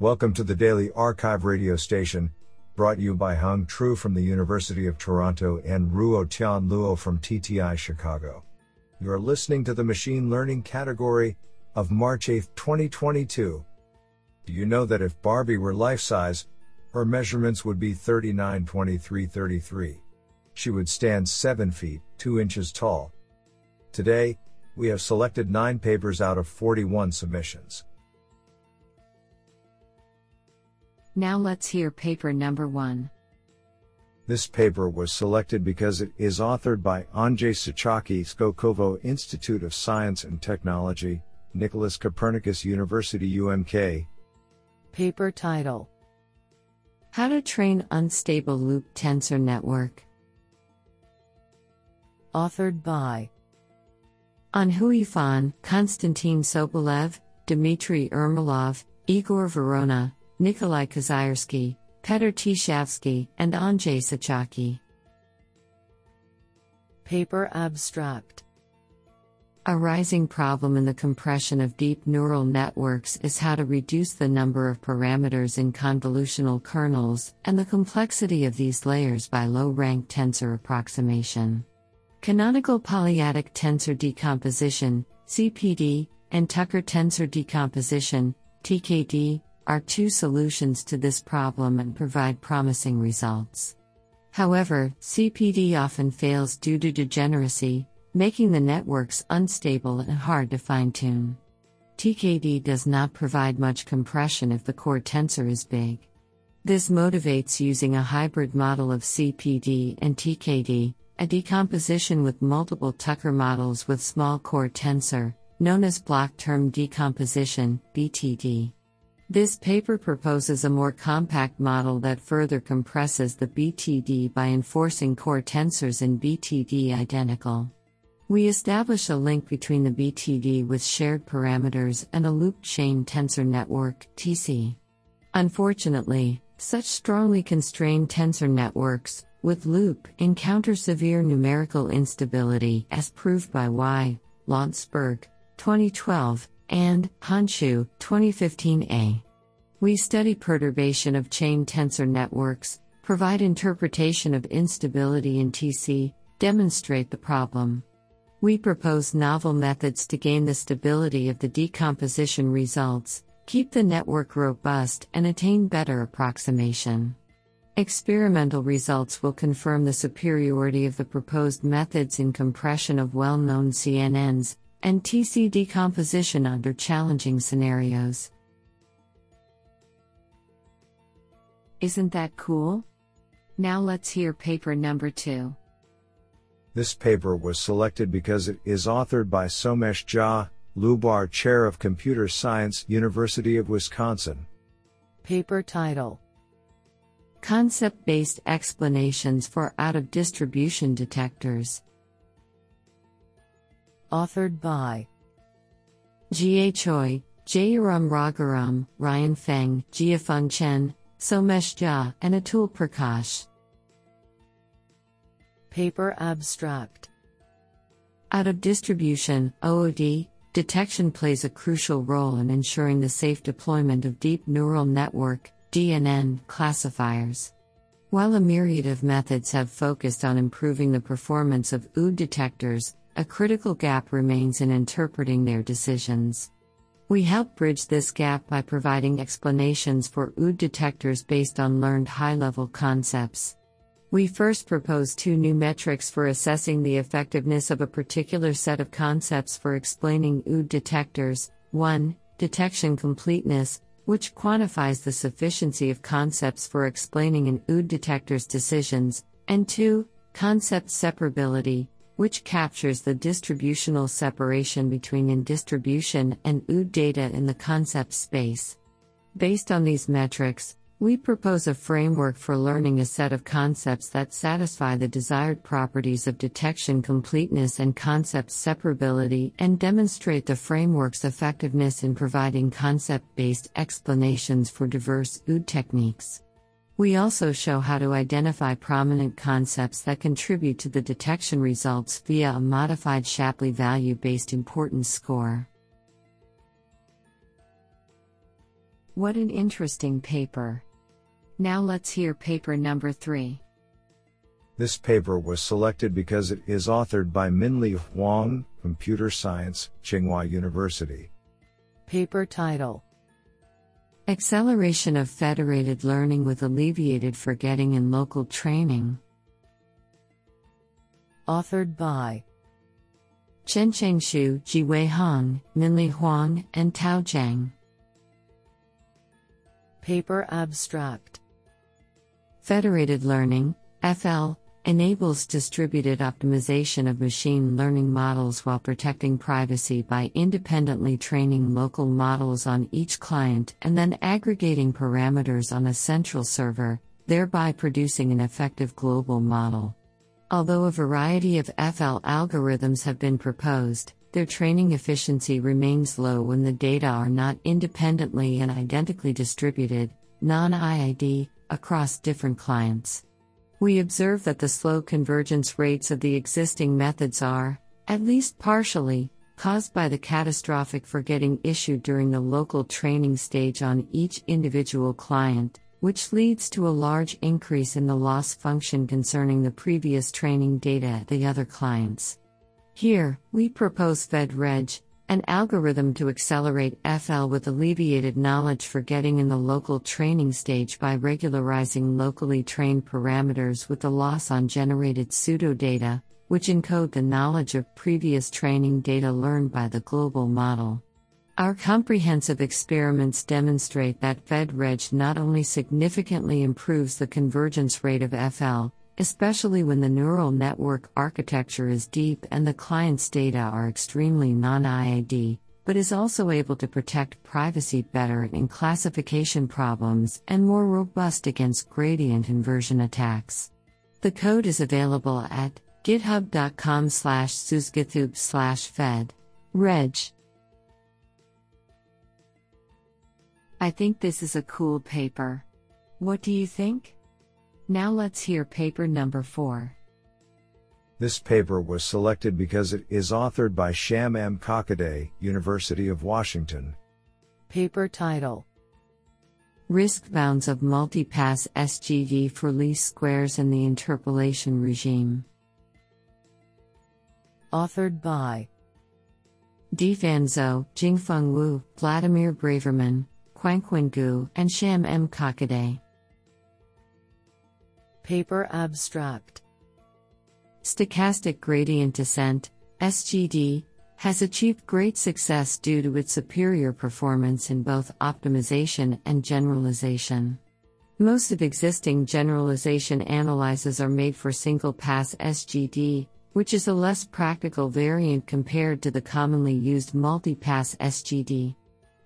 Welcome to the Daily Arxiv radio station, brought you by Hung Tru from the University of Toronto and Ruotian Luo from TTI Chicago. You are listening to the machine learning category of March 8, 2022. Do you know that if Barbie were life size, her measurements would be 39 23 33? She would stand 7 feet, 2 inches tall. Today, we have selected 9 papers out of 41 submissions. Now let's hear paper number one. This paper was selected because it is authored by Andrzej Cichocki, Skolkovo Institute of Science and Technology, Nicholas Copernicus University UMK. Paper title How to Train Unstable Loop Tensor Network. Authored by Anh-Huy Phan, Konstantin Sobolev, Dmitry Ermilov, Igor Vorona, Nikolai Kozyrskiy, Petr Tichavsky, and Andrzej Cichocki. Paper Abstract A rising problem in the compression of deep neural networks is how to reduce the number of parameters in convolutional kernels and the complexity of these layers by low rank tensor approximation. Canonical polyadic tensor decomposition, CPD, and Tucker tensor decomposition, TKD, are two solutions to this problem and provide promising results. However, CPD often fails due to degeneracy, making the networks unstable and hard to fine tune. TKD does not provide much compression if the core tensor is big. This motivates using a hybrid model of CPD and TKD, a decomposition with multiple Tucker models with small core tensor, known as block term decomposition, BTD. This paper proposes a more compact model that further compresses the BTD by enforcing core tensors in BTD identical. We establish a link between the BTD with shared parameters and a loop chain tensor network, TC. Unfortunately, such strongly constrained tensor networks, with loop, encounter severe numerical instability as proved by Y. Landsberg, 2012, and Handschuh, 2015a. We study perturbation of chain tensor networks, provide interpretation of instability in TC, demonstrate the problem. We propose novel methods to gain the stability of the decomposition results, keep the network robust, and attain better approximation. Experimental results will confirm the superiority of the proposed methods in compression of well known CNNs, and TC decomposition under challenging scenarios. Isn't that cool? Now let's hear paper number two. This paper was selected because it is authored by Somesh Jha, Lubar Chair of Computer Science, University of Wisconsin. Paper title Concept based explanations for out of distribution detectors authored by Jihye Choi, Jayaram Raghuram, Ryan Feng, Jiefeng Chen, Somesh Jha, and Atul Prakash. Paper Abstract Out of distribution, OOD, detection plays a crucial role in ensuring the safe deployment of deep neural network DNN classifiers. While a myriad of methods have focused on improving the performance of OOD detectors, a critical gap remains in interpreting their decisions. We help bridge this gap by providing explanations for OOD detectors based on learned high level concepts. We first propose two new metrics for assessing the effectiveness of a particular set of concepts for explaining OOD detectors 1. Detection completeness, which quantifies the sufficiency of concepts for explaining an OOD detector's decisions, and 2. Concept separability, which captures the distributional separation between in distribution and OOD data in the concept space. Based on these metrics, we propose a framework for learning a set of concepts that satisfy the desired properties of detection completeness and concept separability and demonstrate the framework's effectiveness in providing concept based explanations for diverse OOD techniques. We also show how to identify prominent concepts that contribute to the detection results via a modified Shapley value based importance score. What an interesting paper. Now let's hear paper number 3. This paper was selected because it is authored by Minlie Huang, Computer Science, Tsinghua University. Paper title Acceleration of Federated Learning with Alleviated Forgetting in Local Training. Authored by Chencheng Xu, Zhiwei Hong, Minlie Huang, and Tao Zhang. Paper abstract Federated Learning, FL, enables distributed optimization of machine learning models while protecting privacy by independently training local models on each client and then aggregating parameters on a central server, thereby producing an effective global model. Although a variety of FL algorithms have been proposed, their training efficiency remains low when the data are not independently and identically distributed, non IID, across different clients. We observe that the slow convergence rates of the existing methods are, at least partially, caused by the catastrophic forgetting issue during the local training stage on each individual client, which leads to a large increase in the loss function concerning the previous training data at the other clients. Here, we propose FedReg, an algorithm to accelerate FL with alleviated knowledge forgetting in the local training stage by regularizing locally trained parameters with the loss on generated pseudodata, which encode the knowledge of previous training data learned by the global model. Our comprehensive experiments demonstrate that FedReg not only significantly improves the convergence rate of FL, especially when the neural network architecture is deep and the client's data are extremely non IID, but is also able to protect privacy better in classification problems and more robust against gradient inversion attacks. The code is available at github.com slash susgithub slash fed. Reg. I think this is a cool paper. What do you think? Now let's hear paper number 4. This paper was selected because it is authored by Sham M. Kakade, University of Washington. Paper title Risk bounds of multipass SGD for least squares in the interpolation regime. Authored by Difan Zou, Jingfeng Wu, Vladimir Braverman, Quanquan Gu, and Sham M. Kakade. Paper abstract Stochastic gradient descent, SGD, has achieved great success due to its superior performance in both optimization and generalization. Most of existing generalization analyses are made for single pass SGD, which is a less practical variant compared to the commonly used multi pass SGD.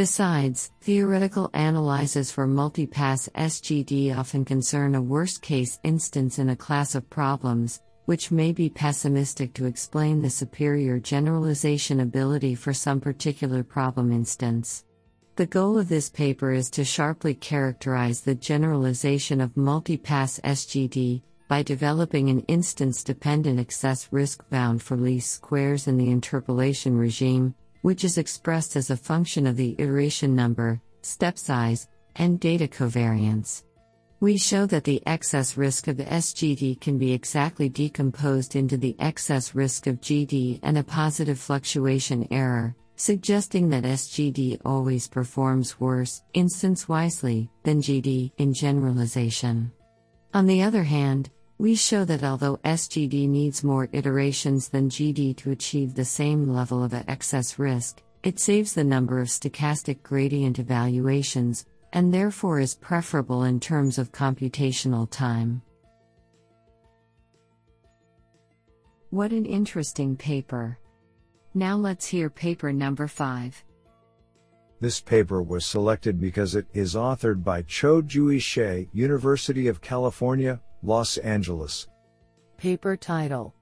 Besides, theoretical analyses for multipass SGD often concern a worst case instance in a class of problems, which may be pessimistic to explain the superior generalization ability for some particular problem instance. The goal of this paper is to sharply characterize the generalization of multipass SGD by developing an instance dependent excess risk bound for least squares in the interpolation regime, which is expressed as a function of the iteration number, step size, and data covariance. We show that the excess risk of SGD can be exactly decomposed into the excess risk of GD and a positive fluctuation error, suggesting that SGD always performs worse, instance wisely, than GD in generalization. On the other hand, we show that although SGD needs more iterations than GD to achieve the same level of excess risk, it saves the number of stochastic gradient evaluations, and therefore is preferable in terms of computational time. What an interesting paper! Now let's hear paper number 5. This paper was selected because it is authored by Cho Jui Hsieh, University of California, Los Angeles. Paper title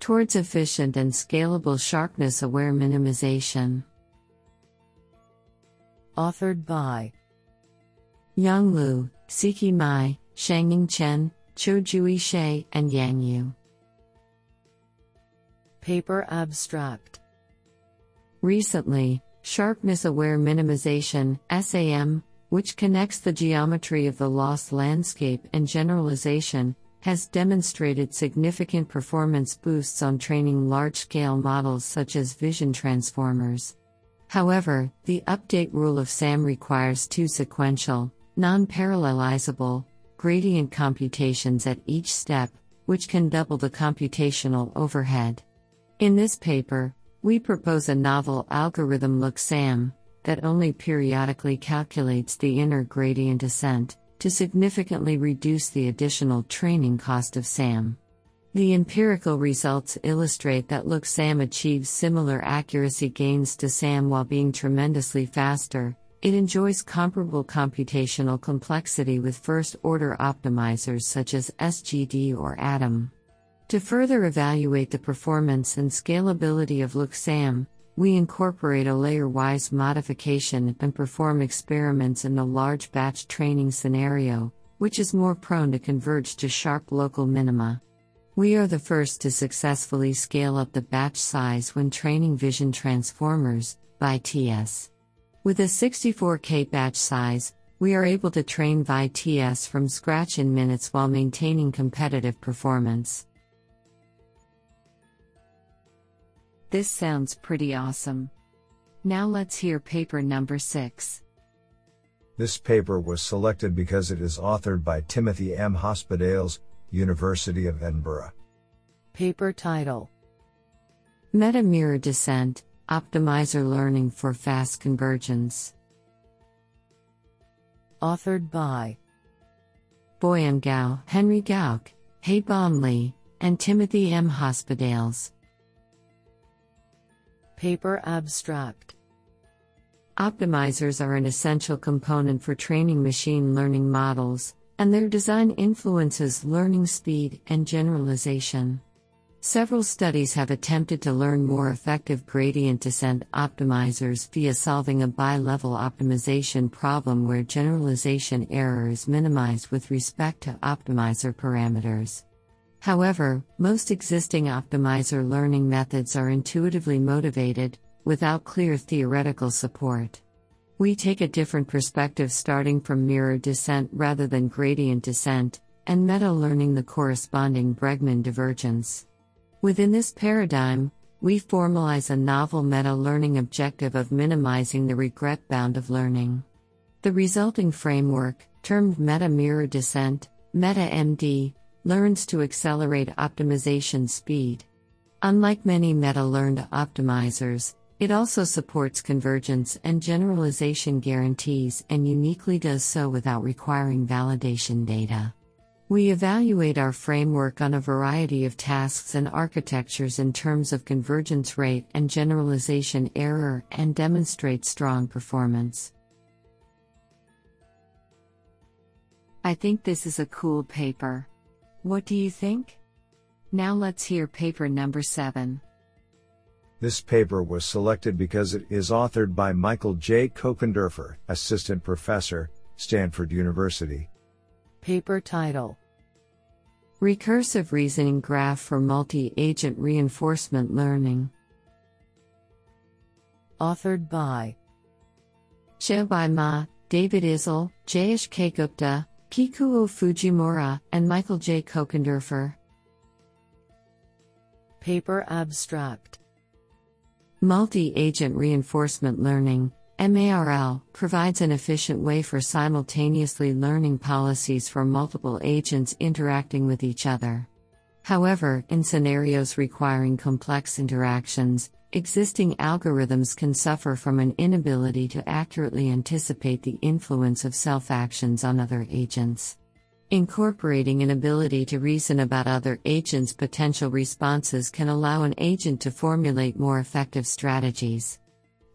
Towards efficient and scalable sharpness aware minimization. Authored by Yang Lu, Siqi Mai, Xiangning Chen, Cho Jui Hsieh, and Yang You. Paper abstract Recently, Sharpness Aware Minimization, SAM, which connects the geometry of the loss landscape and generalization, has demonstrated significant performance boosts on training large scale models such as vision transformers. However, the update rule of SAM requires two sequential, non parallelizable, gradient computations at each step, which can double the computational overhead. In this paper, we propose a novel algorithm LookSAM that only periodically calculates the inner gradient ascent to significantly reduce the additional training cost of SAM. The empirical results illustrate that LookSAM achieves similar accuracy gains to SAM while being tremendously faster. It enjoys comparable computational complexity with first order optimizers such as SGD or ADAM. To further evaluate the performance and scalability of LookSAM, we incorporate a layer wise modification and perform experiments in a large batch training scenario, which is more prone to converge to sharp local minima. We are the first to successfully scale up the batch size when training vision transformers, ViTS. With a 64K batch size, we are able to train ViTS from scratch in minutes while maintaining competitive performance. This sounds pretty awesome. Now let's hear paper number 6. This paper was selected because it is authored by Timothy M. Hospedales, University of Edinburgh. Paper title Meta Mirror Descent Optimizer Learning for Fast Convergence. Authored by Boyan Gao, Henry Gouk, Haibom Li, and Timothy M. Hospedales. Paper Abstract Optimizers are an essential component for training machine learning models, and their design influences learning speed and generalization. Several studies have attempted to learn more effective gradient descent optimizers via solving a bi level optimization problem where generalization error is minimized with respect to optimizer parameters. However, most existing optimizer learning methods are intuitively motivated, without clear theoretical support. We take a different perspective starting from mirror descent rather than gradient descent, and meta learning the corresponding Bregman divergence. Within this paradigm, we formalize a novel meta learning objective of minimizing the regret bound of learning. The resulting framework, termed meta mirror descent, meta MD, learns to accelerate optimization speed. Unlike many meta learned optimizers, it also supports convergence and generalization guarantees and uniquely does so without requiring validation data. We evaluate our framework on a variety of tasks and architectures in terms of convergence rate and generalization error and demonstrate strong performance. I think this is a cool paper. What do you think? Now let's hear paper number 7. This paper was selected because it is authored by Mykel J. Kochenderfer, Assistant Professor, Stanford University. Paper title Recursive Reasoning Graph for Multi Agent Reinforcement Learning. Authored by Xiaobai Ma, David Isele, Jayesh K. Gupta, Kikuo Fujimura, and Mykel J. Kochenderfer. Paper Abstract Multi agent reinforcement learning, MARL, provides an efficient way for simultaneously learning policies for multiple agents interacting with each other. However, in scenarios requiring complex interactions, Existing algorithms can suffer from an inability to accurately anticipate the influence of self actions on other agents. Incorporating an ability to reason about other agents' potential responses can allow an agent to formulate more effective strategies.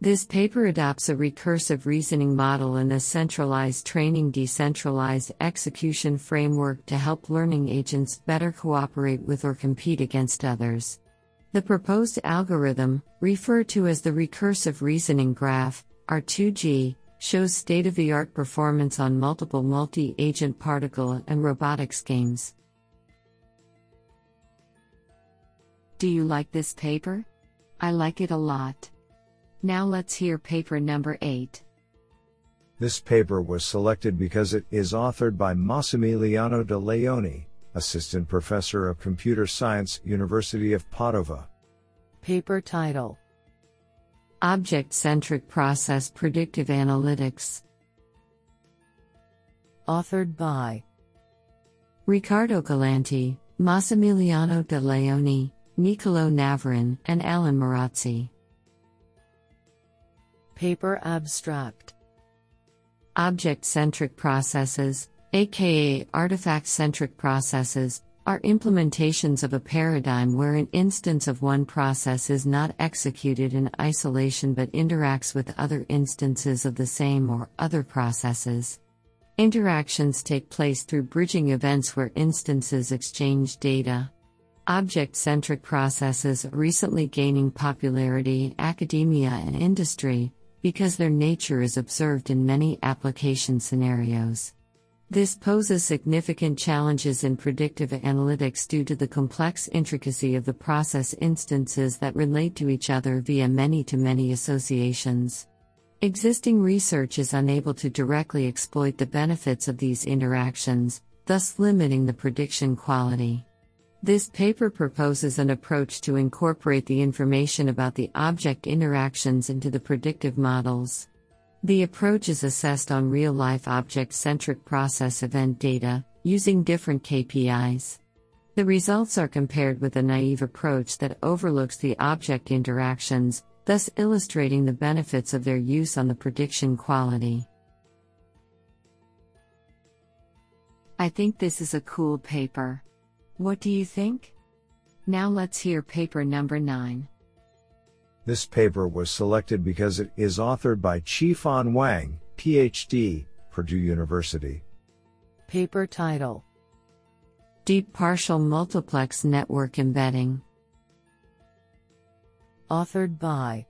This paper adopts a recursive reasoning model and a centralized training decentralized execution framework to help learning agents better cooperate with or compete against others. The proposed algorithm, referred to as the recursive reasoning graph, R2G, shows state of the art performance on multiple multi agent particle and robotics games. Do you like this paper? I like it a lot. Now let's hear paper number 8. This paper was selected because it is authored by Massimiliano De Leoni, Assistant Professor of Computer Science, University of Padova. Paper title Object Centric Process Predictive Analytics. Authored by Riccardo Galanti, Massimiliano De Leoni, Niccolo Navarin, and Alan Marazzi. Paper abstract Object centric processes, aka artifact centric processes, are implementations of a paradigm where an instance of one process is not executed in isolation but interacts with other instances of the same or other processes. Interactions take place through bridging events where instances exchange data. Object centric processes are recently gaining popularity in academia and industry, because their nature is observed in many application scenarios. This poses significant challenges in predictive analytics due to the complex intricacy of the process instances that relate to each other via many to many associations. Existing research is unable to directly exploit the benefits of these interactions, thus limiting the prediction quality. This paper proposes an approach to incorporate the information about the object interactions into the predictive models. The approach is assessed on real life object centric process event data, using different KPIs. The results are compared with a naive approach that overlooks the object interactions, thus illustrating the benefits of their use on the prediction quality. I think this is a cool paper. What do you think? Now let's hear paper number 9. This paper was selected because it is authored by Qifan Wang, PhD, Purdue University. Paper title Deep Partial Multiplex Network Embedding. Authored by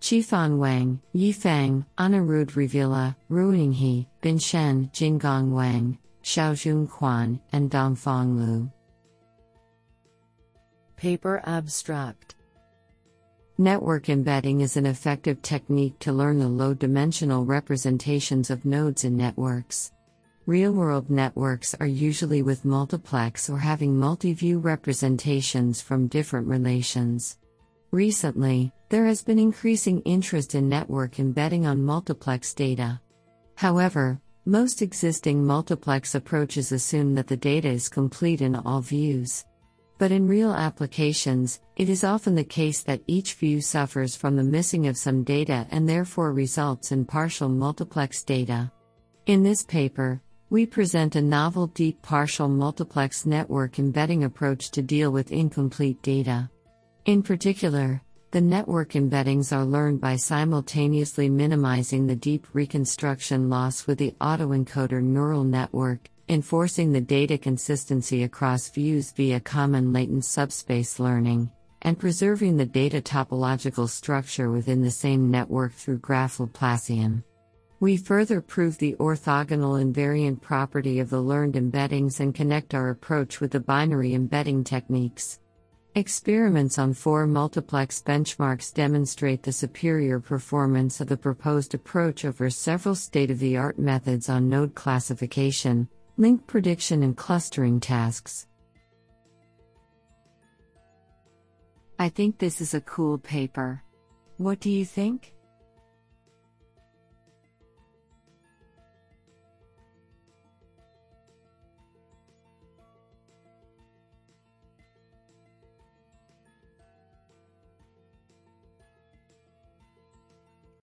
Qifan Wang, Yi Fang, Anirudh Ravula, Ruinghe, Binshen, Jingang Wang, Xiaojun Quan, and Dongfang Liu. Paper abstract Network embedding is an effective technique to learn the low dimensional representations of nodes in networks. Real world networks are usually with multiplex or having multi view representations from different relations. Recently, there has been increasing interest in network embedding on multiplex data. However, most existing multiplex approaches assume that the data is complete in all views. But in real applications, it is often the case that each view suffers from the missing of some data and therefore results in partial multiplex data. In this paper, we present a novel deep partial multiplex network embedding approach to deal with incomplete data. In particular, the network embeddings are learned by simultaneously minimizing the deep reconstruction loss with the autoencoder neural network, enforcing the data consistency across views via common latent subspace learning, and preserving the data topological structure within the same network through graph Laplacian. We further prove the orthogonal invariant property of the learned embeddings and connect our approach with the binary embedding techniques. Experiments on four multiplex benchmarks demonstrate the superior performance of the proposed approach over several state of the art methods on node classification, link prediction, and clustering tasks. I think this is a cool paper. What do you think?